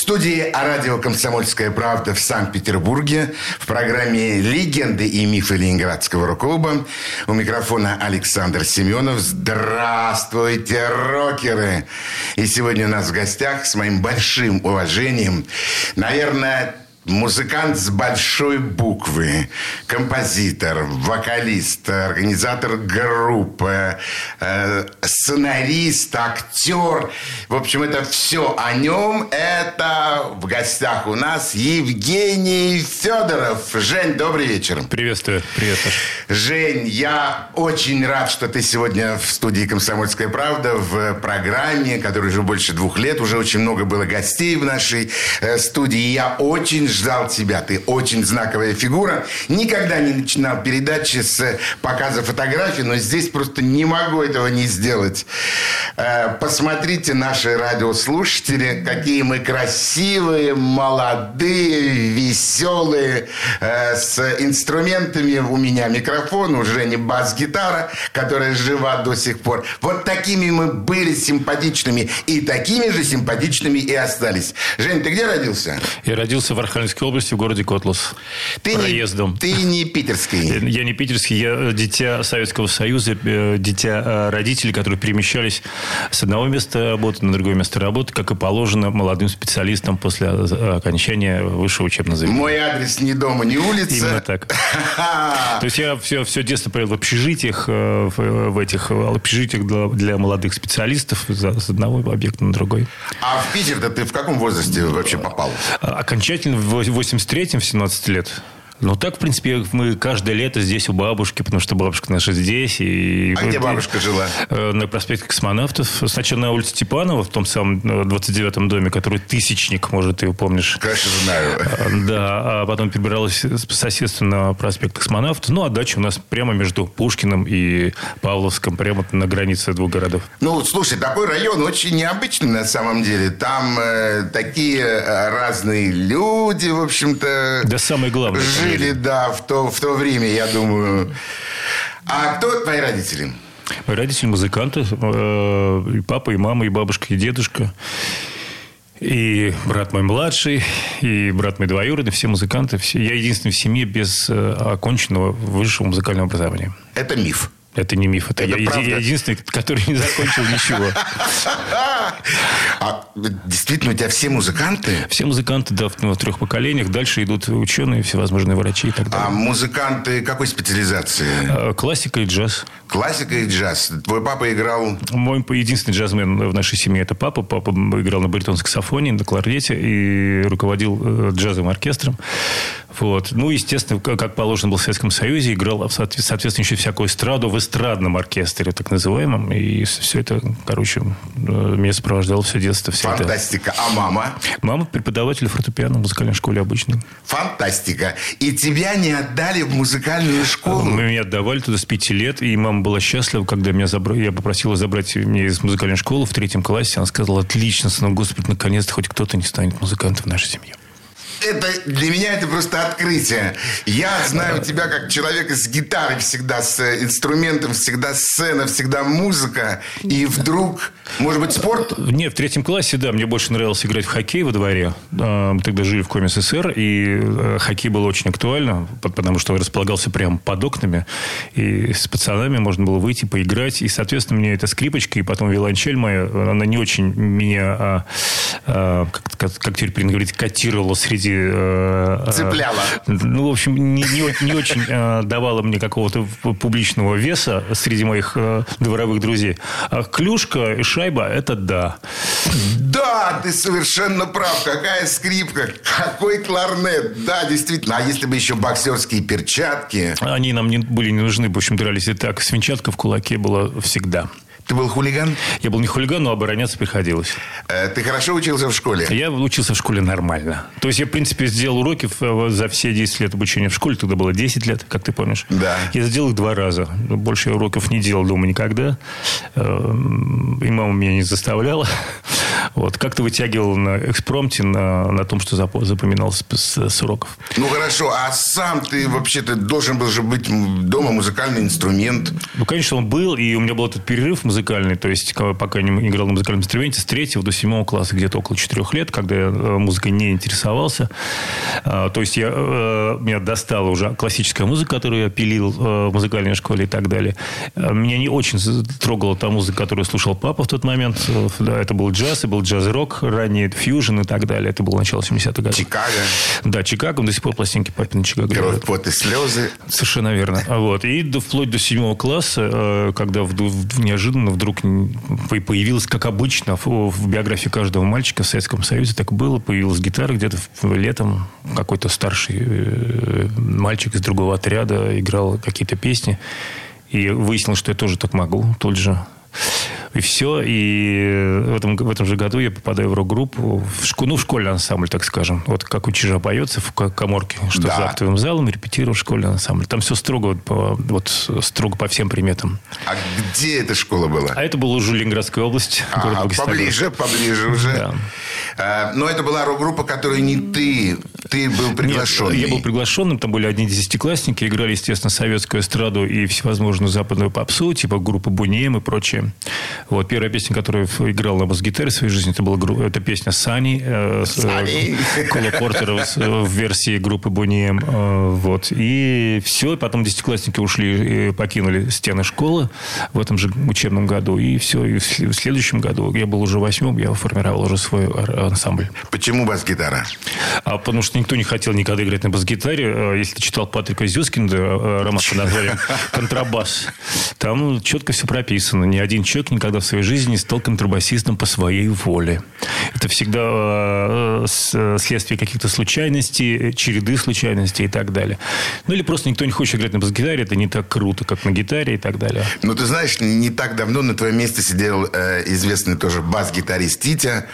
Студии радио «Комсомольская правда» в Санкт-Петербурге в программе «Легенды и мифы Ленинградского рок-клуба» у микрофона Александр Семенов. Здравствуйте, рокеры! И сегодня у нас в гостях с моим большим уважением, наверное, Музыкант с большой буквы, композитор, вокалист, организатор группы, э, сценарист, актер. В общем, это все о нем. Это в гостях у нас Евгений Федоров. Жень, добрый вечер. Приветствую. Привет. Жень, я очень рад, что ты сегодня в студии «Комсомольская правда» в программе, которая уже больше двух лет. Уже очень много было гостей в нашей э, студии. Я очень ждал тебя. Ты очень знаковая фигура. Никогда не начинал передачи с показа фотографий, но здесь просто не могу этого не сделать. Э, посмотрите, наши радиослушатели, какие мы красивые, молодые, веселые, э, с инструментами у меня микрофон, уже не бас-гитара, которая жива до сих пор. Вот такими мы были симпатичными. И такими же симпатичными и остались. Жень, ты где родился? Я родился в Архангельской области, в городе Котлас. Ты проездом. Не, ты не питерский. Я не питерский, я дитя Советского Союза, э, дитя э, родителей, которые перемещались с одного места работы на другое место работы, как и положено молодым специалистам после э, окончания высшего учебного заведения. Мой адрес ни дома, ни улица. Именно так. То есть я все, все детство провел в общежитиях, в, в этих общежитиях для, для молодых специалистов с одного объекта на другой. А в Питер-то ты в каком возрасте вообще попал? Окончательно в 83-м, в 17 лет. Ну, так, в принципе, мы каждое лето здесь у бабушки, потому что бабушка наша здесь. И а где бабушка жила? На проспекте Космонавтов. Сначала на улице Степанова, в том самом 29-м доме, который Тысячник, может, ты его помнишь. Конечно, знаю. Да, а потом перебиралась по соседству на проспект Космонавтов. Ну, а дача у нас прямо между Пушкиным и Павловском, прямо на границе двух городов. Ну, слушай, такой район очень необычный на самом деле. Там э, такие разные люди, в общем-то... Да самое главное жили, да, в то, в то время, я думаю. А кто твои родители? Мои родители музыканты. И папа, и мама, и бабушка, и дедушка. И брат мой младший, и брат мой двоюродный, все музыканты. Все. Я единственный в семье без оконченного высшего музыкального образования. Это миф. Это не миф, это, это я, правда. единственный, который не закончил ничего. А действительно, у тебя все музыканты? Все музыканты, да, в, ну, в трех поколениях. Дальше идут ученые, всевозможные врачи и так далее. А музыканты какой специализации? А, классика и джаз. Классика и джаз. Твой папа играл... Мой единственный джазмен в нашей семье – это папа. Папа играл на баритон саксофоне, на кларнете и руководил э, джазовым оркестром. Вот. Ну, естественно, как положено был в Советском Союзе, играл, соответственно, всякую эстраду эстрадном оркестре, так называемом. И все это, короче, меня сопровождало все детство. Все Фантастика. А мама? Мама преподаватель фортепиано в музыкальной школе обычной. Фантастика. И тебя не отдали в музыкальную школу? Мы меня отдавали туда с пяти лет, и мама была счастлива, когда меня забрали. Я попросила забрать меня из музыкальной школы в третьем классе. Она сказала, отлично, сынок, Господи, наконец-то хоть кто-то не станет музыкантом в нашей семье это для меня это просто открытие. Я знаю тебя как человека с гитарой всегда, с инструментом, всегда сцена, всегда музыка. И вдруг, может быть, спорт? Нет, в третьем классе, да, мне больше нравилось играть в хоккей во дворе. А, мы тогда жили в Коме СССР, и э, хоккей был очень актуально, потому что располагался прямо под окнами. И с пацанами можно было выйти, поиграть. И, соответственно, мне эта скрипочка, и потом виолончель моя, она не очень меня, а, а, как, как, как теперь принято говорить, котировала среди среди... Э, э, Цепляла. Ну, в общем, не, не, не очень э, давала мне какого-то публичного веса среди моих дворовых друзей. А клюшка и шайба – это да. Да, ты совершенно прав. Какая скрипка, какой кларнет. Да, действительно. А если бы еще боксерские перчатки? Они нам не, были не нужны. В общем, дрались и так. Свинчатка в кулаке была всегда. Ты был хулиган? Я был не хулиган, но обороняться приходилось. Э, ты хорошо учился в школе? Я учился в школе нормально. То есть я, в принципе, сделал уроки за все 10 лет обучения в школе. Тогда было 10 лет, как ты помнишь. Да. Я сделал их два раза. Больше я уроков не делал дома никогда. Э, и мама меня не заставляла. Вот. Как-то вытягивал на экспромте, на, на том, что запоминал с, с, с уроков. Ну, хорошо. А сам ты вообще-то должен был же быть дома музыкальный инструмент. Ну, конечно, он был. И у меня был этот перерыв музыкальный. То есть, пока не играл на музыкальном инструменте, с третьего до седьмого класса, где-то около четырех лет, когда я э, музыкой не интересовался. А, то есть, я, э, меня достала уже классическая музыка, которую я пилил э, в музыкальной школе и так далее. Меня не очень трогала та музыка, которую слушал папа в тот момент. Да, это был джаз, и был джаз-рок, ранее фьюжн и так далее. Это было начало 70-х годов. Чикаго. Да, Чикаго. До сих пор пластинки папины Чикаго. Кровь, пот и слезы. Совершенно верно. Вот. И вплоть до седьмого класса, когда в, неожиданно вдруг появилась, как обычно, в, биографии каждого мальчика в Советском Союзе так было, появилась гитара где-то летом. Какой-то старший э, мальчик из другого отряда играл какие-то песни. И выяснилось, что я тоже так могу тут же. И все. И в этом, в этом же году я попадаю в рок-группу, в, шку, ну, в школьный ансамбль, так скажем. Вот как у Чижа поется в коморке, что да. за актовым залом, в школьный ансамбль. Там все строго, вот, по, вот, строго по всем приметам. А где эта школа была? А это была уже Ленинградская область. А, поближе, поближе уже. Да. А, но это была рок-группа, которую не ты, ты был приглашенный. Нет, я был приглашенным, там были одни десятиклассники, играли, естественно, советскую эстраду и всевозможную западную попсу, типа группы Бунеем и прочее. Вот первая песня, которую играл на бас-гитаре в своей жизни, это была это песня Сани, э, Сани. Э, Кола Портера в, в версии группы Бунеем. Э, вот. И все, потом десятиклассники ушли, и покинули стены школы в этом же учебном году. И все, и в следующем году, я был уже восьмым, я формировал уже свой ансамбль. Почему бас-гитара? А потому что никто не хотел никогда играть на бас-гитаре. Если ты читал Патрика Зюскинда, роман под названием «Контрабас», там четко все прописано. Ни один человек никогда в своей жизни стал контрабасистом по своей воле. Это всегда э, э, следствие каких-то случайностей, череды случайностей и так далее. Ну, или просто никто не хочет играть на бас-гитаре, это не так круто, как на гитаре и так далее. Ну, ты знаешь, не так давно на твоем месте сидел э, известный тоже бас-гитарист Титя.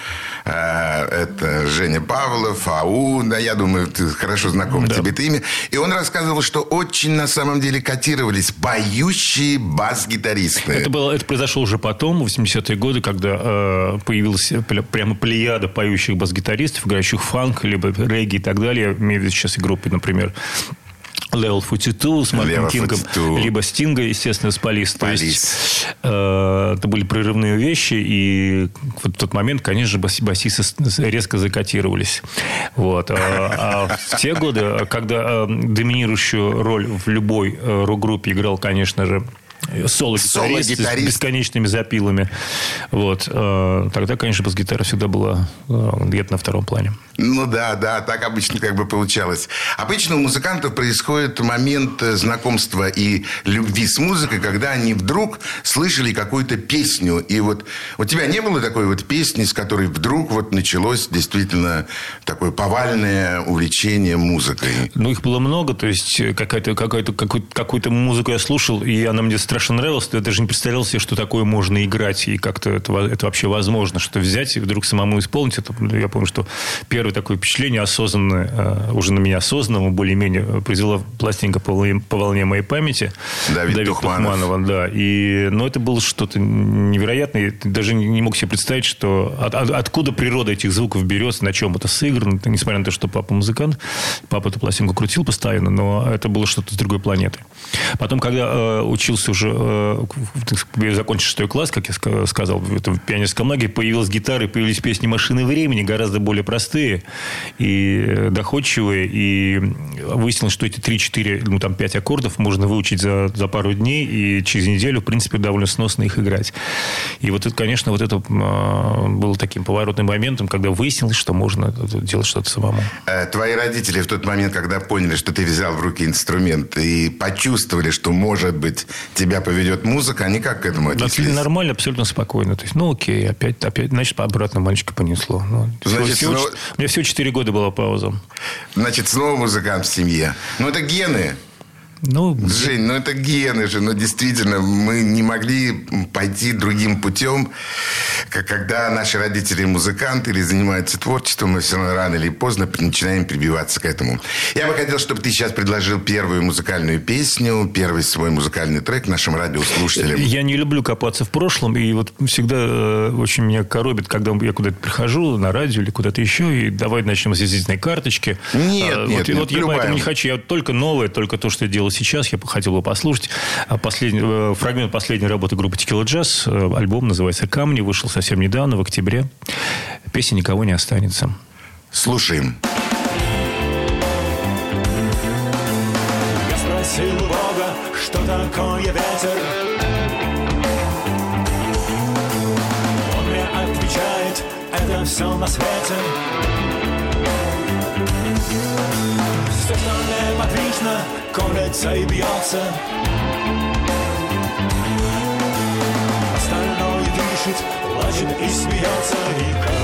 Э, это Женя Павлов, АУ, да, я думаю, ты хорошо знаком да. тебе это имя. И он рассказывал, что очень на самом деле котировались поющие бас-гитаристы. Это, было, это произошло уже потом, в 80-е годы, когда э, появилась прямо плеяда поющих бас-гитаристов, играющих фанк, либо регги и так далее. Я имею в виду сейчас и группы, например, Level 42 с Мартином Кингом, 42. либо Стинга, естественно, с Полис. То есть, э, это были прерывные вещи, и в тот момент, конечно же, бас басисты резко закотировались. Вот. А, а в те годы, когда э, доминирующую роль в любой э, рок-группе играл, конечно же, соло-гитарист с бесконечными запилами. Вот. Э, тогда, конечно, бас-гитара всегда была э, где-то на втором плане. Ну да, да, так обычно как бы получалось. Обычно у музыкантов происходит момент э, знакомства и любви с музыкой, когда они вдруг слышали какую-то песню. И вот у тебя не было такой вот песни, с которой вдруг вот началось действительно такое повальное увлечение музыкой? Ну, их было много. То есть, какая-то, какая-то, какую-то, какую-то музыку я слушал, и она мне страшно нравилась. Я даже не представлял себе, что такое можно играть, и как-то это, это вообще возможно, что взять и вдруг самому исполнить. Это, я помню, что первый первое такое впечатление осознанное, э, уже на меня осознанного, более-менее, произвела пластинка по волне, по волне моей памяти. Давид, Давид Тухманов. Тухманова. Да. И, но это было что-то невероятное. Я даже не мог себе представить, что от, от, откуда природа этих звуков берется, на чем это сыграно. Несмотря на то, что папа музыкант, папа эту пластинку крутил постоянно, но это было что-то с другой планеты. Потом, когда э, учился уже, э, закончил шестой класс, как я сказал, это в пионерском лагере, появилась гитара, и появились песни «Машины времени», гораздо более простые, и доходчивые. И выяснилось, что эти 3-4, ну, там 5 аккордов можно выучить за, за пару дней, и через неделю, в принципе, довольно сносно их играть. И вот это, конечно, вот это а, было таким поворотным моментом, когда выяснилось, что можно делать что-то самому. Э, твои родители в тот момент, когда поняли, что ты взял в руки инструмент и почувствовали, что, может быть, тебя поведет музыка, они как к этому отнеслись? Нормально, абсолютно спокойно. То есть, ну, окей, опять, опять значит, обратно мальчика понесло. Ну, Значит, всего, снова... меня всего 4 года была пауза. Значит, снова музыкант в семье. Ну, это гены. Ну, Жень, ну это гены же. Ну, действительно, мы не могли пойти другим путем. Как когда наши родители музыканты или занимаются творчеством, мы все равно рано или поздно начинаем прибиваться к этому. Я бы хотел, чтобы ты сейчас предложил первую музыкальную песню, первый свой музыкальный трек нашим радиослушателям. Я не люблю копаться в прошлом. И вот всегда э, очень меня коробит, когда я куда-то прихожу на радио или куда-то еще, и давай начнем с визитной карточки. Нет, а, нет, вот, нет, вот я поэтому не хочу. Я только новое, только то, что я делал сейчас, я хотел бы послушать. А последний, э, фрагмент последней работы группы Tequila Jazz. Э, альбом называется «Камни». Вышел совсем недавно, в октябре. Песня «Никого не останется». Слушаем. Я спросил Бога, что такое ветер. Он мне отвечает, это все на свете. Колется и бьется. Остальное дышит, плачет и смеется, и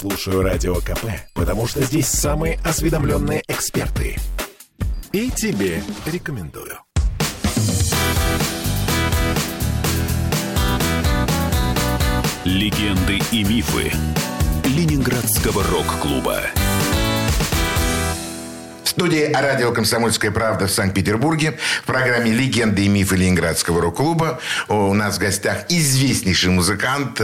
слушаю Радио КП, потому что здесь самые осведомленные эксперты. И тебе рекомендую. Легенды и мифы Ленинградского рок-клуба студии радио «Комсомольская правда» в Санкт-Петербурге в программе «Легенды и мифы Ленинградского рок-клуба». У нас в гостях известнейший музыкант,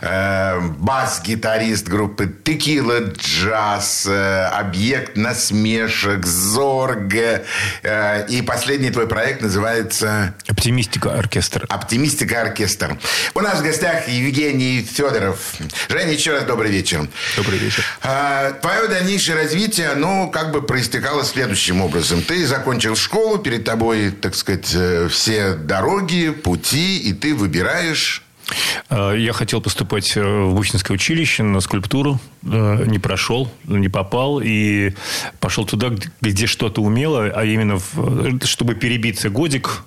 э, бас-гитарист группы «Текила Джаз», э, «Объект насмешек», «Зорг». Э, и последний твой проект называется... «Оптимистика оркестр». «Оптимистика оркестр». У нас в гостях Евгений Федоров. Женя, еще раз добрый вечер. Добрый вечер. Э, твое дальнейшее развитие, ну, как бы проистекало следующим образом. Ты закончил школу, перед тобой, так сказать, все дороги, пути, и ты выбираешь я хотел поступать э, в Бучинское училище на скульптуру. Э, не прошел, не попал. И пошел туда, где что-то умело, а именно, чтобы перебиться годик,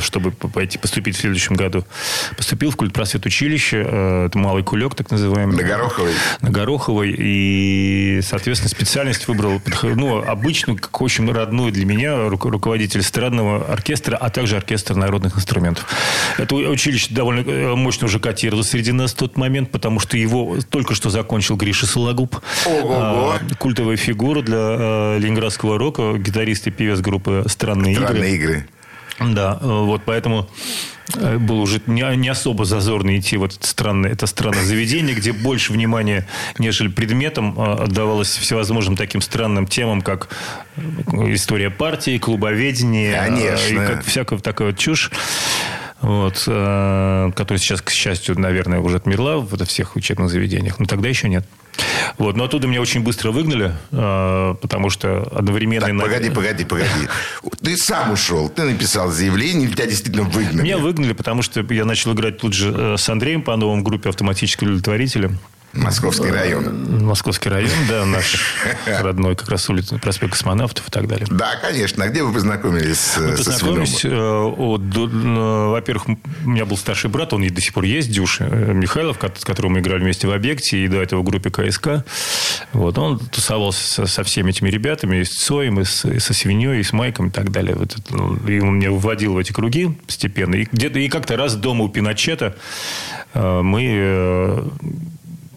чтобы пойти поступить в следующем году. Поступил в культпросвет училище. Это Малый Кулек, так называемый. На Гороховой. На Гороховой. И, соответственно, специальность выбрал ну, обычную, как очень родную для меня, руководитель эстрадного оркестра, а также оркестр народных инструментов. Это училище довольно мощно уже котировалось среди нас в тот момент, потому что его только что закончил Гриша Сологуб. Ого-го. А, культовая фигура для а, ленинградского рока, гитарист и певец группы «Странные, Странные игры». игры. Да, вот поэтому э, было уже не, не особо зазорно идти в это странное, это странное заведение, где больше внимания, нежели предметам, отдавалось всевозможным таким странным темам, как э, история партии, клубоведение. Конечно. И как всякая такая вот чушь вот, э, которая сейчас, к счастью, наверное, уже отмерла в всех учебных заведениях, но тогда еще нет. Вот. Но оттуда меня очень быстро выгнали, э, потому что одновременно... Так, погоди, погоди, погоди. Ты сам ушел, ты написал заявление, или тебя действительно выгнали? Меня выгнали, потому что я начал играть тут же э, с Андреем по новому группе «Автоматические удовлетворители». Московский район. Московский район, да, наш родной, как раз улица, проспект космонавтов и так далее. Да, конечно. А где вы познакомились Мы со познакомились, э, э, во-первых, у меня был старший брат, он и до сих пор есть, Дюша э, Михайлов, с которым мы играли вместе в «Объекте», и до этого в группе КСК. Вот, он тусовался со, всеми этими ребятами, и с Цоем, и, с, и со Свиньей, и с Майком, и так далее. Вот ну, и он меня вводил в эти круги постепенно. И, где-то, и как-то раз дома у Пиночета мы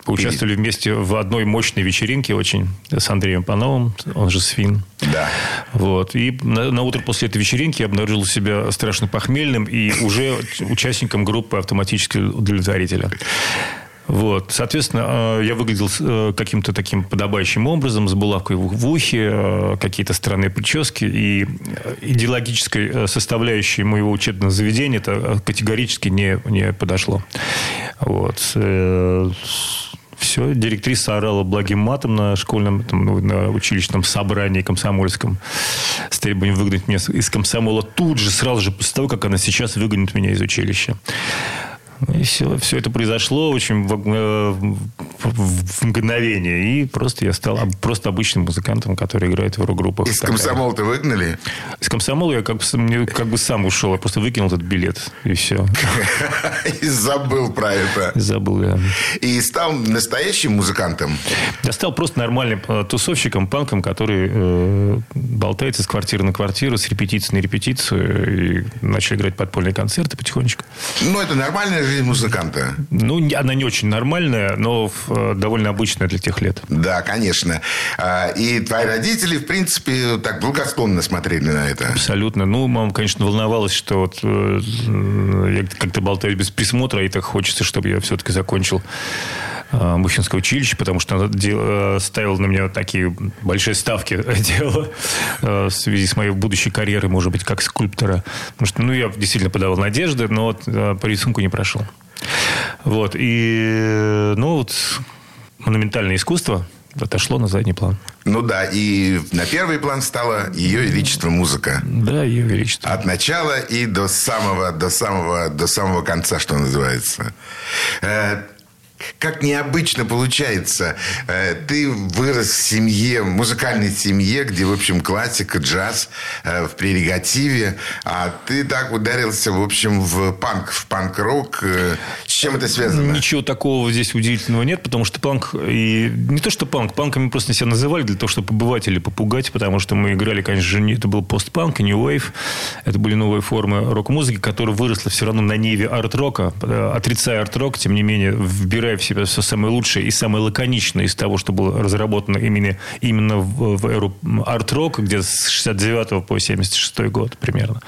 Поучаствовали вместе в одной мощной вечеринке очень с Андреем Пановым, он же Свин. Да. Вот. И на, на утро после этой вечеринки я обнаружил себя страшно похмельным и уже участником группы автоматического удовлетворителя. Вот, соответственно, э, я выглядел э, каким-то таким подобающим образом, с булавкой в ухе, э, какие-то странные прически. И идеологической составляющей моего учебного заведения это категорически не, не подошло. Вот. Все, директриса орала благим матом на школьном, там, ну, на училищном собрании комсомольском с требованием выгнать меня из комсомола тут же, сразу же после того, как она сейчас выгонит меня из училища. И все, все это произошло очень в, э, в мгновение. И просто я стал просто обычным музыкантом, который играет в рок-группах. Из комсомола-то выгнали? Из комсомола я как бы, как бы сам ушел. Я просто выкинул этот билет. И все. И забыл про это. Забыл, да. И стал настоящим музыкантом? Я стал просто нормальным э, тусовщиком, панком, который э, болтается с квартиры на квартиру, с репетиции на репетицию. И начал играть подпольные концерты потихонечку. Ну, это нормальная жизнь музыканта? Ну, она не очень нормальная, но э, довольно обычная для тех лет. Да, конечно. А, и твои родители, в принципе, так благосклонно смотрели на это. Абсолютно. Ну, мама, конечно, волновалась, что вот э, я как-то болтаюсь без присмотра, и так хочется, чтобы я все-таки закончил Мухинское училище, потому что она ставила на меня такие большие ставки делала в связи с моей будущей карьерой, может быть, как скульптора. Потому что, ну, я действительно подавал надежды, но вот по рисунку не прошел. Вот. И, ну, вот монументальное искусство отошло на задний план. Ну да, и на первый план стало ее величество музыка. Да, ее величество. От начала и до самого, до самого, до самого конца, что называется. Э, как необычно получается. Э, ты вырос в семье, в музыкальной семье, где, в общем, классика, джаз э, в прерогативе, а ты так ударился, в общем, в панк, в панк-рок. Э, с чем это связано? Ничего такого здесь удивительного нет, потому что панк... И не то, что панк. Панками просто себя называли для того, чтобы побывать или попугать, потому что мы играли, конечно же, это был постпанк, New Wave. Это были новые формы рок-музыки, которая выросла все равно на ниве арт-рока. Отрицая арт-рок, тем не менее, вбирая вбирая в себя все самое лучшее и самое лаконичное из того, что было разработано именно, именно в, в эру арт-рока, где с 69 по 76 год примерно.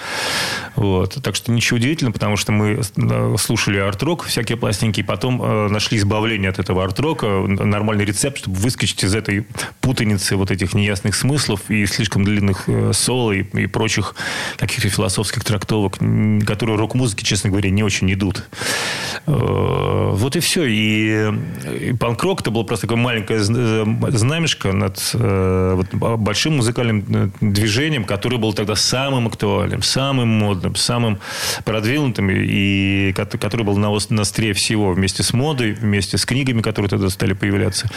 Вот. Так что ничего удивительного, потому что мы слушали арт-рок, всякие пластинки, и потом э, нашли избавление от этого арт-рока, нормальный рецепт, чтобы выскочить из этой путаницы вот этих неясных смыслов и слишком длинных э, соло и, и прочих каких-то философских трактовок, которые рок-музыке, честно говоря, не очень идут. Э, вот и все. И и, панк-рок это было просто такое маленькое знамешко над э, вот, большим музыкальным э, движением, которое было тогда самым актуальным, самым модным, самым продвинутым, и который был на, на острие всего вместе с модой, вместе с книгами, которые тогда стали появляться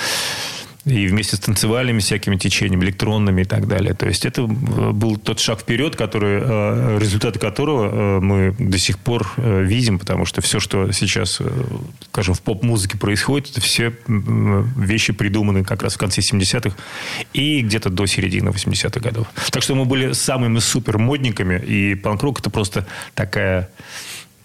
и вместе с танцевальными всякими течениями, электронными и так далее. То есть это э, был тот шаг вперед, который, э, результаты которого э, мы до сих пор видим, потому что все, что сейчас, скажем, в поп-музыке происходит, это все вещи придуманы как раз в конце 70-х и где-то до середины 80-х годов. Так что мы были самыми супер модниками, и панк-рок это просто такая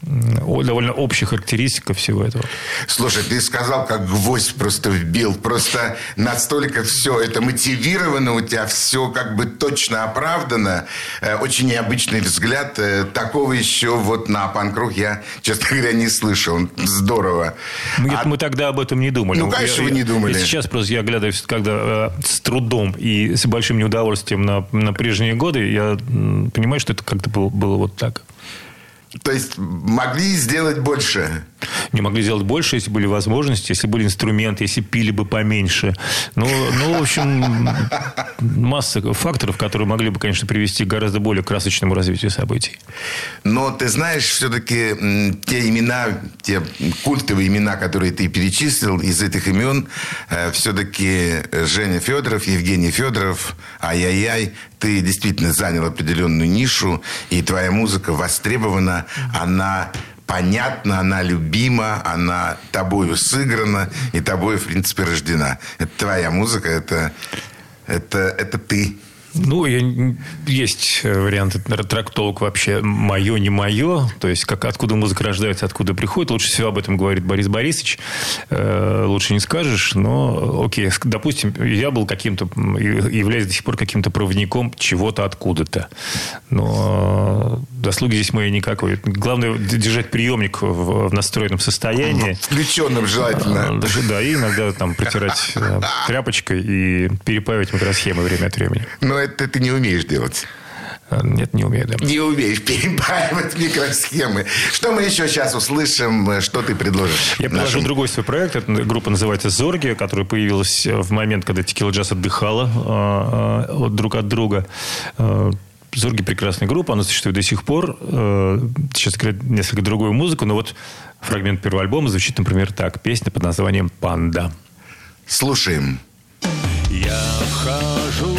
довольно общая характеристика всего этого. Слушай, ты сказал, как гвоздь просто вбил. Просто настолько все это мотивировано у тебя, все как бы точно оправдано. Э, очень необычный взгляд. Э, такого еще вот на панкрух я, честно говоря, не слышал. Здорово. Нет, а... мы тогда об этом не думали. Ну, конечно, я, вы не думали. И сейчас просто я оглядываюсь, когда э, с трудом и с большим неудовольствием на, на прежние годы, я понимаю, что это как-то было, было вот так. То есть могли сделать больше? Не могли сделать больше, если были возможности, если были инструменты, если пили бы поменьше. Ну, ну в общем, масса факторов, которые могли бы, конечно, привести к гораздо более красочному развитию событий. Но ты знаешь, все-таки те имена, те культовые имена, которые ты перечислил, из этих имен э, все-таки Женя Федоров, Евгений Федоров, ай-яй-яй, ты действительно занял определенную нишу, и твоя музыка востребована, она понятна, она любима, она тобою сыграна и тобою, в принципе, рождена. Это твоя музыка, это, это, это ты. Ну, я, есть э, варианты трактовок вообще мое, не мое. То есть, как, откуда музыка рождается, откуда приходит. Лучше всего об этом говорит Борис Борисович. Э, лучше не скажешь, но окей. Допустим, я был каким-то, являюсь до сих пор каким-то проводником чего-то откуда-то. Но заслуги здесь мои никакой. Главное, держать приемник в, в настроенном состоянии. Включенным желательно. Даже, да, и иногда там протирать э, тряпочкой и перепаивать микросхемы время от времени. Но это ты не умеешь делать. А, Нет, не умею, да. Не умеешь перепаивать микросхемы. Что мы еще сейчас услышим? Что ты предложишь? Я предложу нашим- другой свой проект. Эта группа называется «Зорги», которая появилась в момент, когда Текила Джаз отдыхала от друг от друга. «Зорги» – прекрасная группа, она существует до сих пор. Сейчас играет несколько другую музыку, но вот фрагмент первого альбома звучит, например, так. Песня под названием «Панда». Слушаем. Я вхожу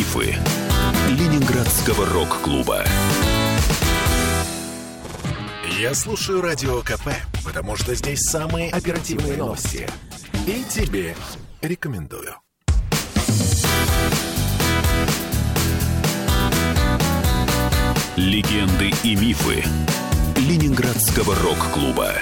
Мифы Ленинградского рок-клуба. Я слушаю Радио КП, потому что здесь самые оперативные новости. И тебе рекомендую. Легенды и мифы Ленинградского рок-клуба.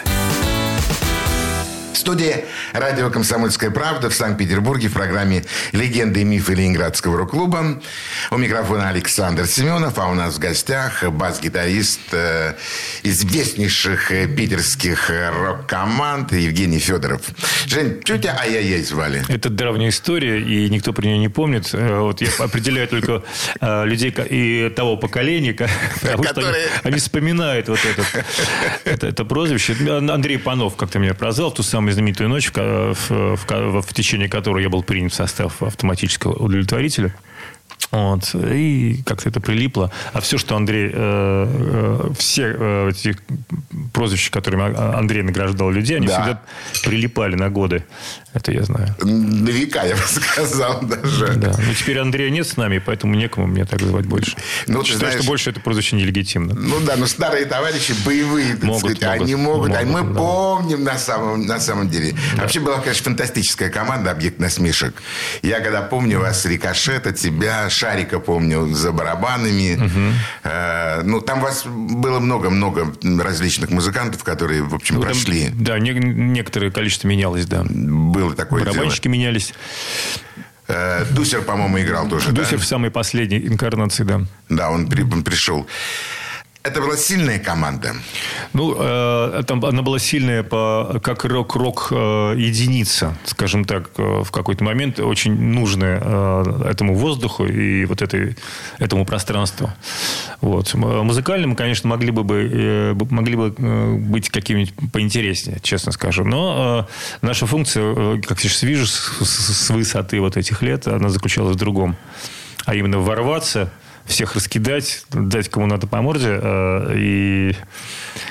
В студии радио «Комсомольская правда» в Санкт-Петербурге в программе «Легенды и мифы Ленинградского рок-клуба». У микрофона Александр Семенов, а у нас в гостях бас-гитарист э, известнейших э, питерских э, рок-команд Евгений Федоров. Жень, что тебя ай-яй-яй звали? Это давняя история, и никто про нее не помнит. Вот я определяю только э, людей и того поколения, ко- потому что они, они вспоминают вот этот, это, это прозвище. Андрей Панов как-то меня прозвал в ту самую знаменитую ночь, в, в- в в течение которой я был принят в состав автоматического удовлетворителя. Вот. И как-то это прилипло. А все, что Андрей... Э, э, все э, эти прозвища, которыми Андрей награждал людей, они Да. всегда прилипали на годы. Это я знаю. На века, я бы сказал даже. Да. Но теперь Андрея нет с нами, поэтому некому меня так звать больше. Ну, Считаю, знаешь- что больше это прозвище нелегитимно. Ну да, но старые товарищи боевые, так Могут, сказать, могут, они могут, а мы могут, да. помним на самом, на самом деле. Вообще была, конечно, фантастическая команда «Объект насмешек». Я когда помню вас, Рикошета, тебя, Шарика помню за барабанами. Э, ну, там вас было много-много различных музыкантов, которые, в общем, Ну, там, прошли. да, не- некоторое количество менялось, да. Было такое дело. Барабанщики менялись. Э, Дусер, по-моему, играл тоже, да? Дусер в самой последней инкарнации, да. Да, он, при- он пришел. Это была сильная команда. Ну, э, там она была сильная по, как рок-рок э, единица, скажем так, э, в какой-то момент очень нужная э, этому воздуху и вот этой, этому пространству. Вот. М- Музыкально мы, конечно, могли бы, э, могли бы э, быть какими-нибудь поинтереснее, честно скажу. Но э, наша функция, э, как сейчас вижу, с, с- с высоты вот этих лет, она заключалась в другом. А именно ворваться, всех раскидать, дать кому надо по морде э, и,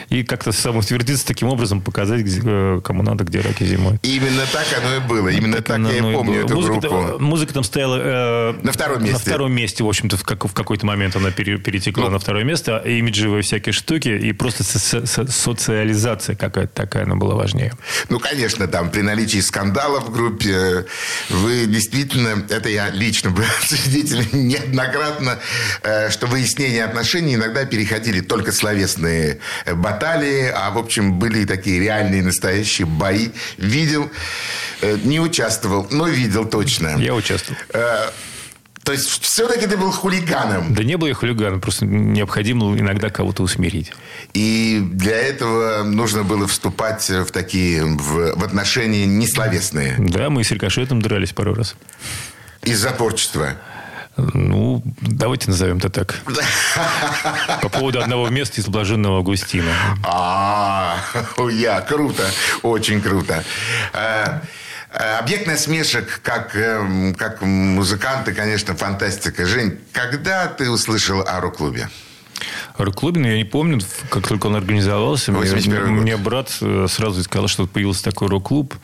и как-то самоутвердиться таким образом, показать, где, э, кому надо, где раки зимой. Именно так оно и было. Именно так, Оно я и и помню было. эту музыка, группу. там- музыка там стояла... э, На втором месте. На втором месте, в общем-то, в, как- в какой-то момент она пере- перетекла Ну. на второе место. а Имиджевые всякие штуки и просто со- со- со- социализация какая-то такая, она была важнее. Ну, конечно, там при наличии скандалов в группе э, вы действительно, это я лично был свидетелем неоднократно, э, что выяснение отношений иногда переходили только словесные э, баталии, а в общем были и такие реальные настоящие бои. Видел, э, не участвовал, но видел точно. Я участвовал. Э, То есть все-таки ты был хулиганом. Да не было я хулиганом, просто необходимо иногда кого-то усмирить. И для этого нужно было вступать в такие, в, в отношения несловесные. Да, мы с рикошетом дрались пару раз. Из-за творчества. Ну, давайте назовем это так. По поводу одного места из блаженного Августина. А, я, круто, очень круто. Э, э, Объект насмешек, как, эм, как музыканты, конечно, фантастика. Жень, когда ты услышал о рок-клубе? Рок-клубе, ну, я не помню, как только он организовался, мне, 81 год. мне брат э, сразу сказал, что появился такой рок-клуб.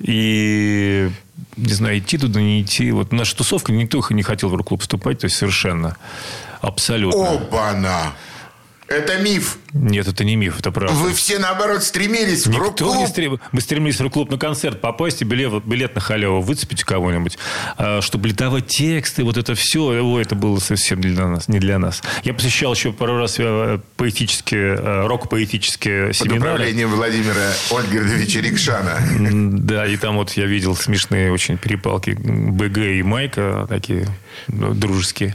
И, не знаю, идти туда, не идти. Вот наша тусовка, никто не хотел в рок-клуб вступать, то есть совершенно. Абсолютно. Опа-на! Это миф. Нет, это не миф, это правда. Вы все, наоборот, стремились в Никто рок-клуб. не стрем... Мы стремились в рок-клуб на концерт попасть и билет, билет на халяву выцепить у кого-нибудь. А, чтобы литовать тексты, вот это все, о, это было совсем не для нас. Не для нас. Я посещал еще пару раз э, поэтические, э, рок-поэтические Под семинары. управлением Владимира Ольгердовича Рикшана. Да, и там вот я видел смешные очень перепалки БГ и Майка, такие ну, дружеские.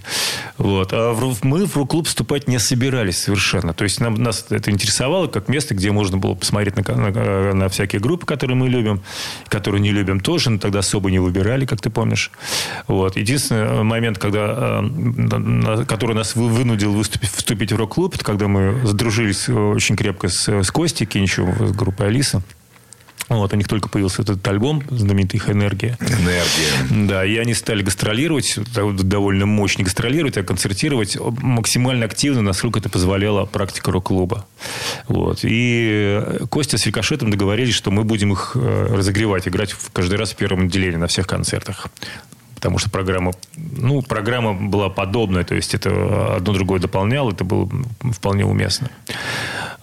Вот. А в, мы в рок-клуб вступать не собирались совершенно. То есть нам, нас это интересовало как место, где можно было посмотреть на, на- на всякие группы, которые мы любим, которые не любим тоже, но тогда особо не выбирали, как ты помнишь. Вот. Единственный момент, когда, э, который нас вы- вынудил выступить, вступить в рок-клуб, это когда мы сдружились э, очень крепко с, с Костей Кинчевым, с группой Алиса. Вот, у них только появился этот альбом, знаменитый их «Энергия». Энергия. Да, и они стали гастролировать, довольно мощно гастролировать, а концертировать максимально активно, насколько это позволяла практика рок-клуба. Вот. И Костя с Рикошетом договорились, что мы будем их э, разогревать, играть каждый раз в первом отделении на всех концертах. Потому что программа, ну, программа была подобная, то есть это одно другое дополняло, это было вполне уместно.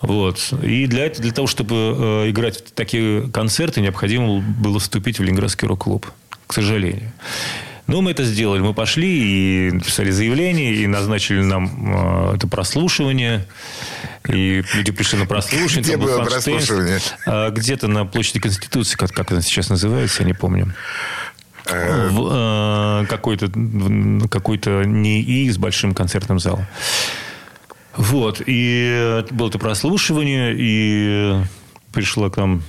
Вот. И для, для того, чтобы э, играть в такие концерты, необходимо было вступить в Ленинградский рок-клуб. К сожалению. Ну, мы это сделали. Мы пошли и написали заявление, и назначили нам э, это прослушивание. И люди пришли на прослушивание. Где было прослушивание? А, Где-то на площади Конституции, как, как она сейчас называется, я не помню. В, э, какой-то, какой-то НИИ с большим концертным залом. Вот. И было это прослушивание, и пришла к нам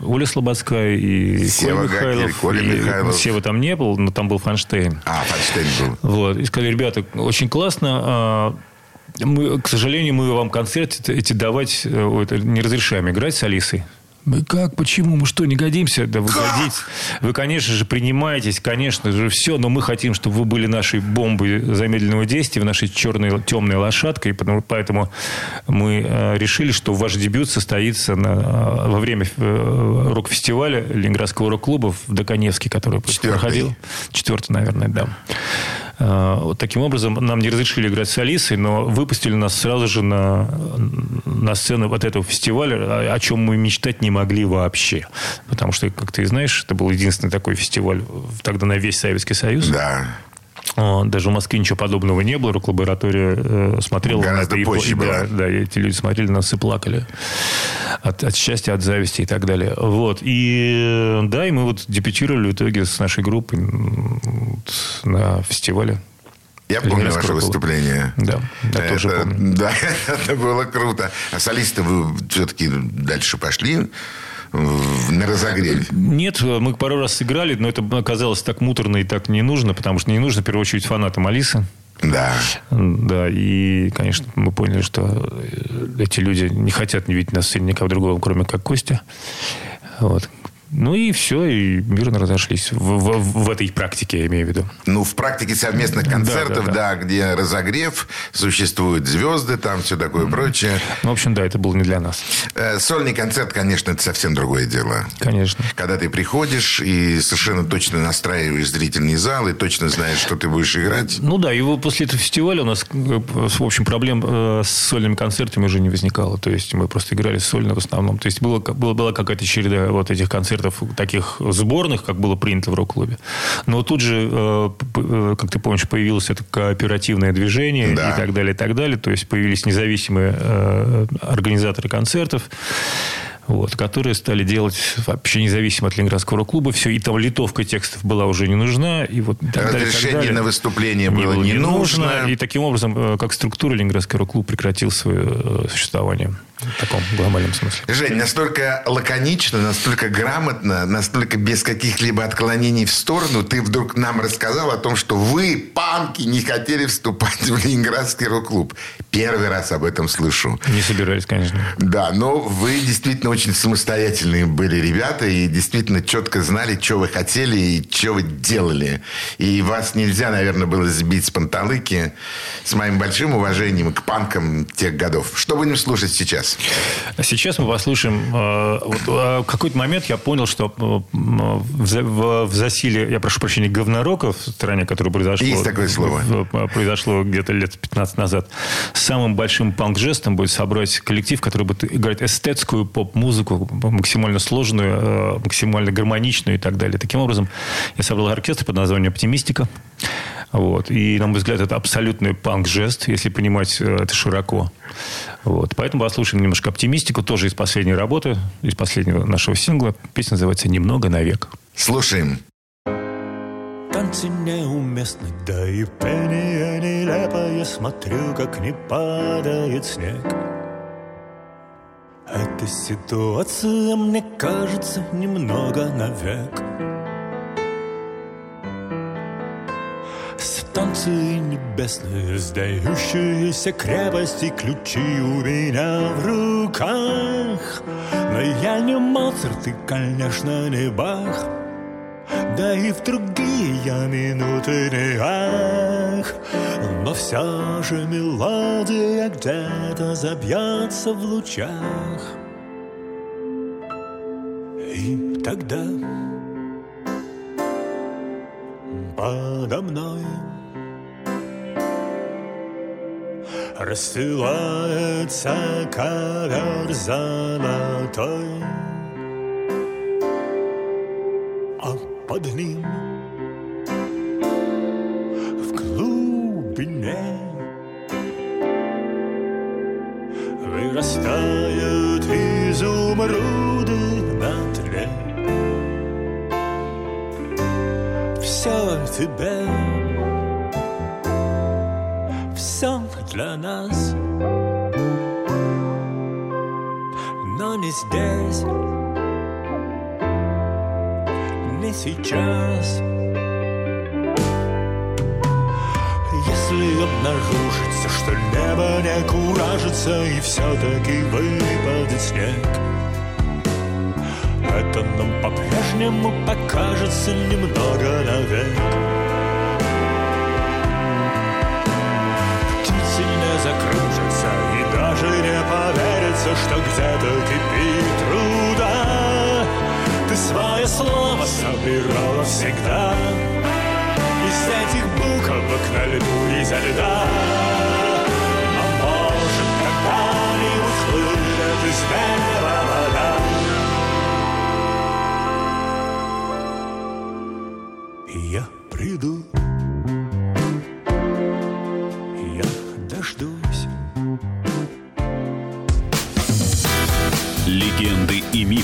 Оля Слободская и Сева Коля Гакель, Михайлов. Коля И Михайлов. Сева там не был, но там был Фанштейн. А, Фанштейн был. Вот. И сказали, ребята, очень классно. а, Мы, к сожалению, мы вам концерт эти давать э, не разрешаем играть с Алисой. Мы как, почему, мы что, не годимся? Да вы годитесь. Вы, конечно же, принимаетесь, конечно же, все, но мы хотим, чтобы вы были нашей бомбой замедленного действия, нашей черной темной лошадкой, потому, поэтому мы э, решили, что ваш дебют состоится на, э, во время э, рок-фестиваля Ленинградского рок-клуба в Доконевске, который Четвертый. проходил. Четвертый, наверное, да. Э, Вот таким образом нам не разрешили играть с Алисой, но выпустили нас сразу же на, на сцену вот этого фестиваля, о, чем мы мечтать не могли вообще. Потому что, как ты знаешь, это был единственный такой фестиваль тогда на весь Советский Союз. Да. Э, Даже в Москве ничего подобного не было. Рок-лаборатория э, смотрела на Гораздо это. и позже и да, была. да, и эти люди смотрели на нас и плакали. От, от счастья, от зависти и так далее. Вот. И э, да, и мы вот дебютировали в итоге с нашей группой на фестивале. Я помню ваше выступление. Да, я тоже Это- помню. Да, это было круто. А солисты вы все-таки дальше пошли на разогреве? Нет, мы пару раз сыграли, но это оказалось так муторно и так не нужно, потому что не нужно, в первую очередь, фанатам Алисы. Да. Да, и, конечно, мы поняли, что э, эти люди не хотят не видеть на сцене никого другого, кроме как Костя. Вот. Ну и все, и мирно разошлись. В, в- в этой практике, я имею в виду. Ну, в практике совместных концертов, да, да, да. где разогрев, существуют звезды, там все такое прочее. Ну, в общем, да, это было не для нас. Э, Сольный концерт, конечно, это совсем другое дело. Конечно. Когда ты приходишь и совершенно точно настраиваешь зрительный зал и точно знаешь, что ты будешь играть. Ну да, его после этого фестиваля у нас, э, в общем, проблем э, с сольными концертами уже не возникало. То есть мы просто играли сольно в основном. То есть было, было, была какая-то череда вот этих концертов таких сборных, как было принято в рок-клубе. Но тут же, э, э, как ты помнишь, появилось это кооперативное движение Да. и так далее, и так далее. То есть появились независимые э, организаторы концертов. Вот, которые стали делать вообще независимо от Ленинградского рок-клуба. Все, и там литовка текстов была уже не нужна. И вот, и так далее, и так Разрешение далее. на выступление было не нужно. И таким образом, как структура, Ленинградский рок-клуб прекратил свое существование. В таком глобальном смысле. Жень, настолько лаконично, настолько грамотно, настолько без каких-либо отклонений в сторону, ты вдруг нам рассказал о том, что вы, панки, не хотели вступать в Ленинградский рок-клуб. Первый раз об этом слышу. Не собирались, конечно. Да, но вы действительно очень самостоятельные были ребята и действительно четко знали, что вы хотели и что вы делали. И вас нельзя, наверное, было сбить с панталыки с моим большим уважением к панкам тех годов. Что будем слушать сейчас? А Сейчас мы послушаем. э, вот, э, в какой-то момент я понял, что э, в, в- засиле, я прошу прощения, говнорока в стране, которое произошло... Есть такое слово. в- произошло где-то лет 15 назад. Самым большим панк-жестом будет собрать коллектив, который будет играть эстетскую поп-музыку, максимально сложную, э, максимально гармоничную и так далее. Таким образом, я собрал оркестр под названием «Оптимистика». Вот. И, на мой взгляд, это абсолютный панк-жест, если понимать э, это широко. Вот. Поэтому послушаем немножко оптимистику, тоже из последней работы, из последнего нашего сингла. Песня называется «Немного навек». Слушаем. Танцы неуместны, да и пение нелепо Я смотрю, как не падает снег Эта ситуация, мне кажется, немного навек Станции небесные, сдающиеся крепости Ключи у меня в руках. Но я не Моцарт и, конечно, не Бах. Да и в другие я минуты не ах. Но все же мелодия где-то забьется в лучах. И тогда подо мной Расстилается ковер золотой а под ним в глубине вырастают изумруды на тле. Все тебе, для нас, но не здесь не сейчас Если обнаружится, что небо не куражится И все-таки выпадет снег это нам по-прежнему покажется немного навек. Закружатся и даже не поверится, что где-то кипит труда. Ты свое слово собирала всегда из этих буквок на льду изо льда. Но может когда-нибудь хлынет из неба вода. И я приду,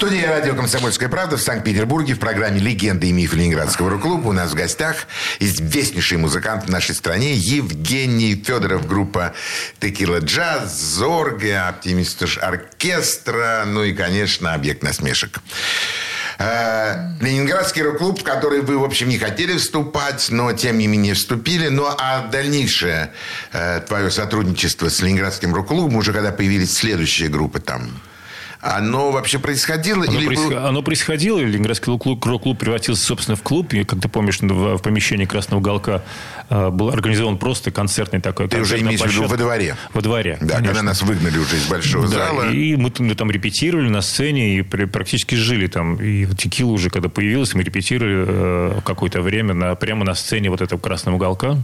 Студии радио «Комсомольская правда» в Санкт-Петербурге в программе «Легенды и мифы Ленинградского рок-клуба» у нас в гостях известнейший музыкант в нашей стране Евгений Федоров, группа «Текила Джаз», «Зорге», «Оптимист оркестра», ну и, конечно, «Объект насмешек». Э, Ленинградский рок-клуб, в который вы, в общем, не хотели вступать, но, тем не менее, вступили. Ну, а дальнейшее э, твое сотрудничество с Ленинградским рок-клубом, уже когда появились следующие группы там, оно вообще происходило? Оно, или происход- было- оно происходило, и Ленинградский рок-клуб, превратился, собственно, в клуб. И, как ты помнишь, в, в помещении Красного уголка э, был организован просто концертный такой. Ты уже имеешь в виду во дворе? Во дворе, Да, конечно. когда нас выгнали уже из большого Да, зала. и мы, там- мы там репетировали на сцене и практически жили там. И текила уже, когда появилась, мы репетировали э, какое-то время на, прямо на сцене вот этого красного уголка.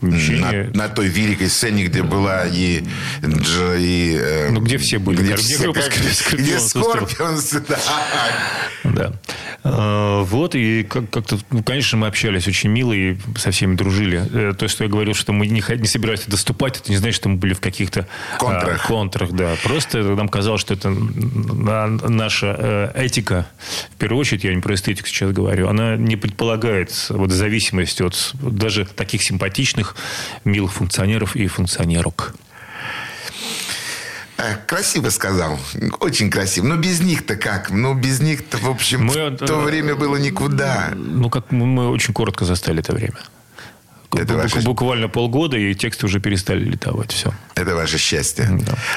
Помещение. На, на той великой сцене, где была и... Дж- и, э, Ну, где все были, Где, где все, группа Scorpions где. Скорпионс, да. Да. Э, Вот, и как- как-то, ну, конечно, мы общались очень мило и со всеми дружили. Э, То, что я говорил, что мы не, не собирались вступать, это не значит, что мы были в каких-то Контрах. а, контрах, да. Просто нам казалось, что это на- наша э, этика, в первую очередь, я не про эстетику сейчас говорю, она не предполагает вот зависимость от даже таких симпатичных, милых функционеров и функционерок. Э, Красиво сказал. Очень красиво. Но без них-то как? Ну, без них-то, в общем, Мы, в то э, время было никуда. Ну, как мы, мы очень коротко застали это время. Это Бу- ваше- Буквально полгода, и тексты уже перестали летовать. Все. Это ваше счастье.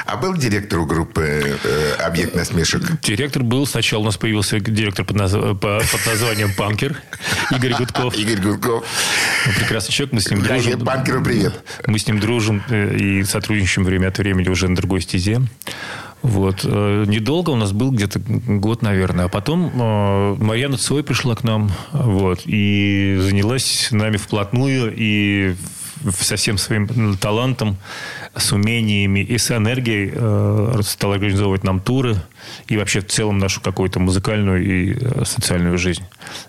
А был директор у группы э, «Объект насмешек»? Директор был. Сначала у нас появился директор под, наз- по- под названием Панкер. Игорь Гудков. Игорь Гудков. Прекрасный человек. Мы с ним Да, дружим. Панкеру привет. Мы с ним дружим э, и сотрудничаем время от времени уже на другой стезе. Вот. Э, Недолго у нас был, где-то год, наверное. А потом э, Марьяна Цой пришла к нам вот, и занялась нами вплотную и со всем своим талантом, с умениями и с энергией э, стала организовывать нам туры и вообще в целом нашу какую-то музыкальную и э, социальную жизнь.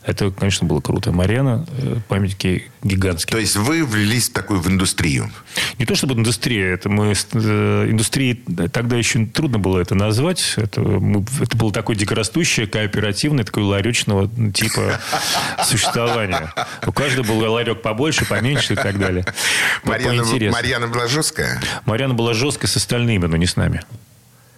Это, конечно, было круто. Марьяна, э, памятники гигантские. То есть вы влились в такую в индустрию. Не то чтобы индустрия, это мы э, индустрией тогда еще трудно было это назвать. Это, мы- это было такое дикорастущее, кооперативное, такое ларечного типа существования. У каждого был ларек побольше, поменьше и так далее. Марьяна. Марьяна была жесткая. Марьяна была жесткой с остальными, но не с нами.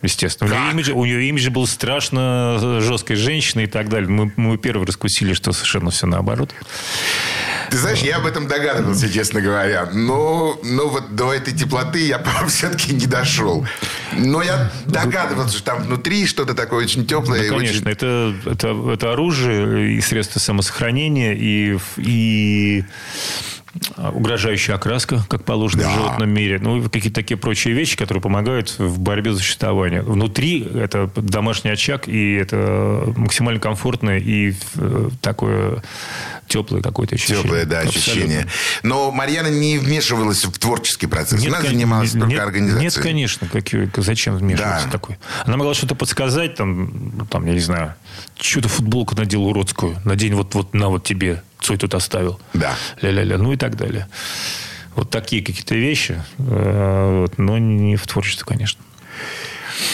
Естественно. У нее, имидж, у нее имидж был страшно жесткой женщиной и так далее. Мы, мы первые раскусили, что совершенно все наоборот. Ты знаешь, я об этом догадывался, честно говоря. Но, но вот до этой теплоты я все-таки не дошел. Но я догадывался, что там внутри что-то такое очень теплое. Да, очень- конечно, это, это, это оружие и средства самосохранения, и, и угрожающая окраска, как положено Да. в животном мире. Ну, и какие-то такие прочие вещи, которые помогают в борьбе за существование. Внутри это домашний очаг, и это максимально комфортное и э, такое теплое какое-то ощущение. Теплое, да, Абсолютно. ощущение. Но Марьяна не вмешивалась в творческий процесс. Она кон- занималась только нет, организацией. Нет, конечно. Какие, зачем вмешиваться Да. такой? Она могла что-то подсказать, там, ну, там, я не знаю, что-то футболку надел уродскую. Надень вот, вот на вот тебе. Цой тут оставил. Да. Ля-ля-ля. Ну и так далее. Вот такие какие-то вещи. э, вот, но не в творчестве, конечно.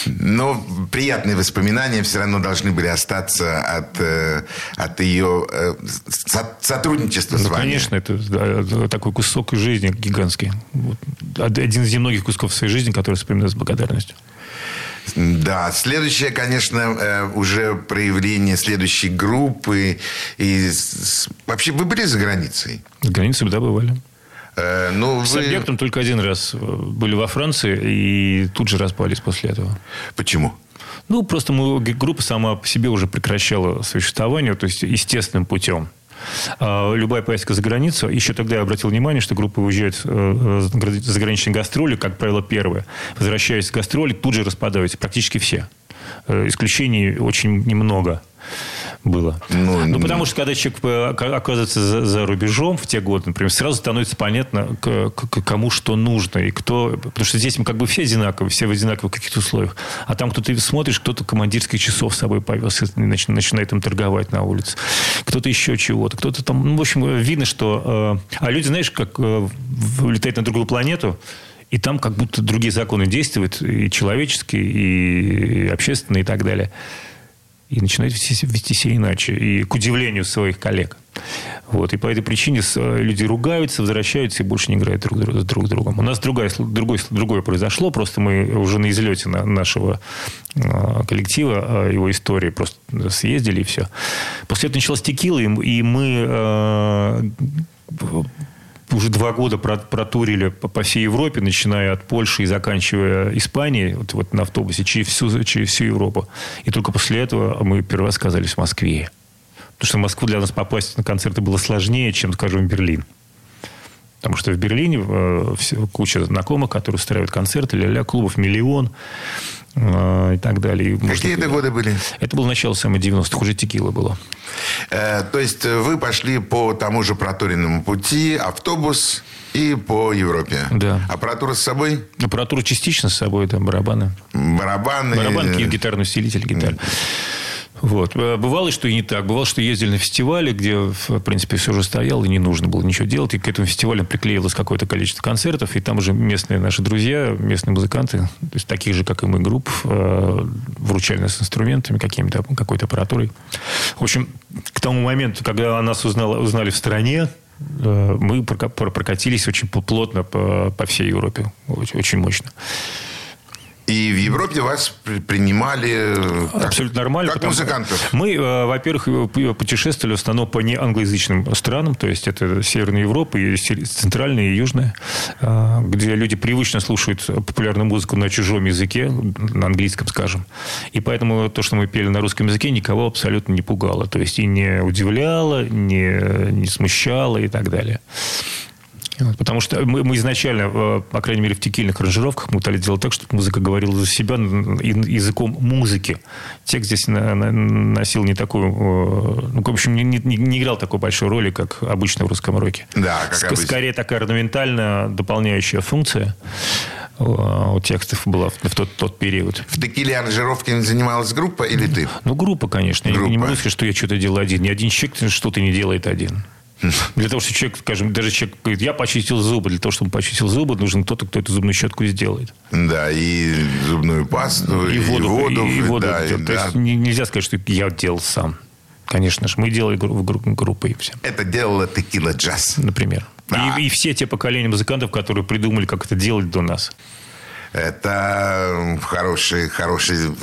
Но приятные воспоминания все равно должны были остаться от, э, от ее э, со- сотрудничества Ну, с вами. конечно, это да, такой кусок жизни гигантский. Вот. Один из немногих кусков своей жизни, который вспоминаю с благодарностью. Да, следующее, конечно, э, уже проявление следующей группы. И вообще, вы были за границей? За границей, да, бывали. Э, Ну, С вы... объектом только один раз э, были во Франции и тут же распались после этого. Почему? Ну, просто мы, группа сама по себе уже прекращала существование, то есть естественным путем. А Любая поездка за границу, еще тогда я обратил внимание, что группа уезжает э, за гра- заграничные гастроли, как правило, первые. Возвращаясь с гастролей, тут же распадаются практически все. Э, Исключений очень немного было. Ну, Ну, потому что когда человек э, ока- оказывается за, за рубежом в те годы, например, сразу становится понятно, к, к- кому что нужно. И кто... Потому что здесь мы как бы все одинаковые, все в одинаковых каких-то условиях. А там кто-то смотришь, кто-то командирских часов с собой повез и нач- начинает им торговать на улице. Кто-то еще чего-то. Кто-то там... Ну, в общем, э, видно, что... э, А люди, знаешь, как э, в- летают на другую планету, и там как будто другие законы действуют, и человеческие, и общественные, и так далее и начинают вести, вести себя иначе. И к удивлению своих коллег. Вот. И по этой причине э, люди ругаются, возвращаются и больше не играют друг, друг, друг другом. У нас другая, другой, другое произошло. Просто мы уже на излете на- нашего э, коллектива, э, его истории, просто съездили и все. После этого началась текила, и и мы уже два года про- протурили по, всей Европе, начиная от Польши и заканчивая Испанией, вот, вот на автобусе, через всю, через всю Европу. И только после этого мы первый раз оказались в Москве. Потому что в Москву для нас попасть на концерты было сложнее, чем, скажем, в Берлин. Потому что в Берлине э, куча знакомых, которые устраивают концерты, ля-ля, клубов миллион э, и так далее. И, может, Какие это годы были? Это было начало самых 90-х, уже текила было. Э, то есть э, вы пошли по тому же проторенному пути, автобус и по Европе. Да. Аппаратура с собой? Аппаратура частично с собой, там барабаны. Барабаны? Барабан, э, ки- гитарный усилитель, гитара. Вот. Э, Бывало, что и не так. Бывало, что ездили на фестивале, где, в принципе, все уже стояло, и не нужно было ничего делать. И к этому фестивалю приклеилось какое-то количество концертов, и там уже местные наши друзья, местные музыканты, то есть таких же, как и мы, групп, э, вручали нас инструментами, какими-то, какой-то аппаратурой. В общем, к тому моменту, когда нас узнало, узнали в стране, э, мы прока- про- прокатились очень плотно по, по всей Европе. Очень мощно. И в Европе вас при- принимали... э, как- Абсолютно нормально. Как музыкантов. Мы, э, во-первых, э, путешествовали в основном по неанглоязычным странам, то есть это Северная Европа, и Центральная и Южная, где люди привычно слушают популярную музыку на чужом языке, на английском, скажем. И поэтому то, что мы пели на русском языке, никого абсолютно не пугало. То есть и не удивляло, не, не смущало и так далее. Вот, Потому что мы, мы изначально, э, по крайней мере, в текильных аранжировках мы пытались сделать так, чтобы музыка говорила за себя языком музыки. Текст здесь на- на- носил не такую... э, Ну, в общем, не, не- не играл такой большой роли, как обычно в русском роке. Да, как Ск- обычно. Скорее такая орнаментально дополняющая функция э, у текстов была в, в тот, тот период. В текиле аранжировки занималась группа или ты? Ну, группа, конечно. Я не- Группа. могу сказать, что я что-то делаю один. Ни один человек что-то не делает один. Для того, чтобы человек, скажем, даже человек говорит, я почистил зубы. Для того, чтобы он почистил зубы, нужен кто-то, кто эту зубную щетку сделает. Да, и зубную пасту, И воду. И, и воду. да, и То да. есть не- нельзя сказать, что я делал сам. Конечно же, мы делали гру- гру- группой все, Это делала текила джаз. например. Да. И, и все те поколения музыкантов, которые придумали, как это делать до нас. Это хороший, хороший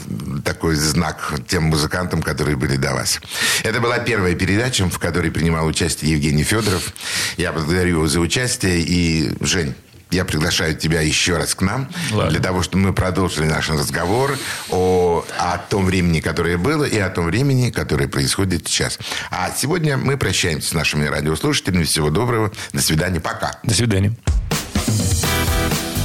такой знак тем музыкантам, которые были до вас. Это была первая передача, в которой принимал участие Евгений Федоров. Я благодарю его за участие. И, Жень, я приглашаю тебя еще раз к нам, Ладно. для того, чтобы мы продолжили наш разговор о, о том времени, которое было, и о том времени, которое происходит сейчас. А сегодня мы прощаемся с нашими радиослушателями. Всего доброго. До свидания. Пока. До свидания.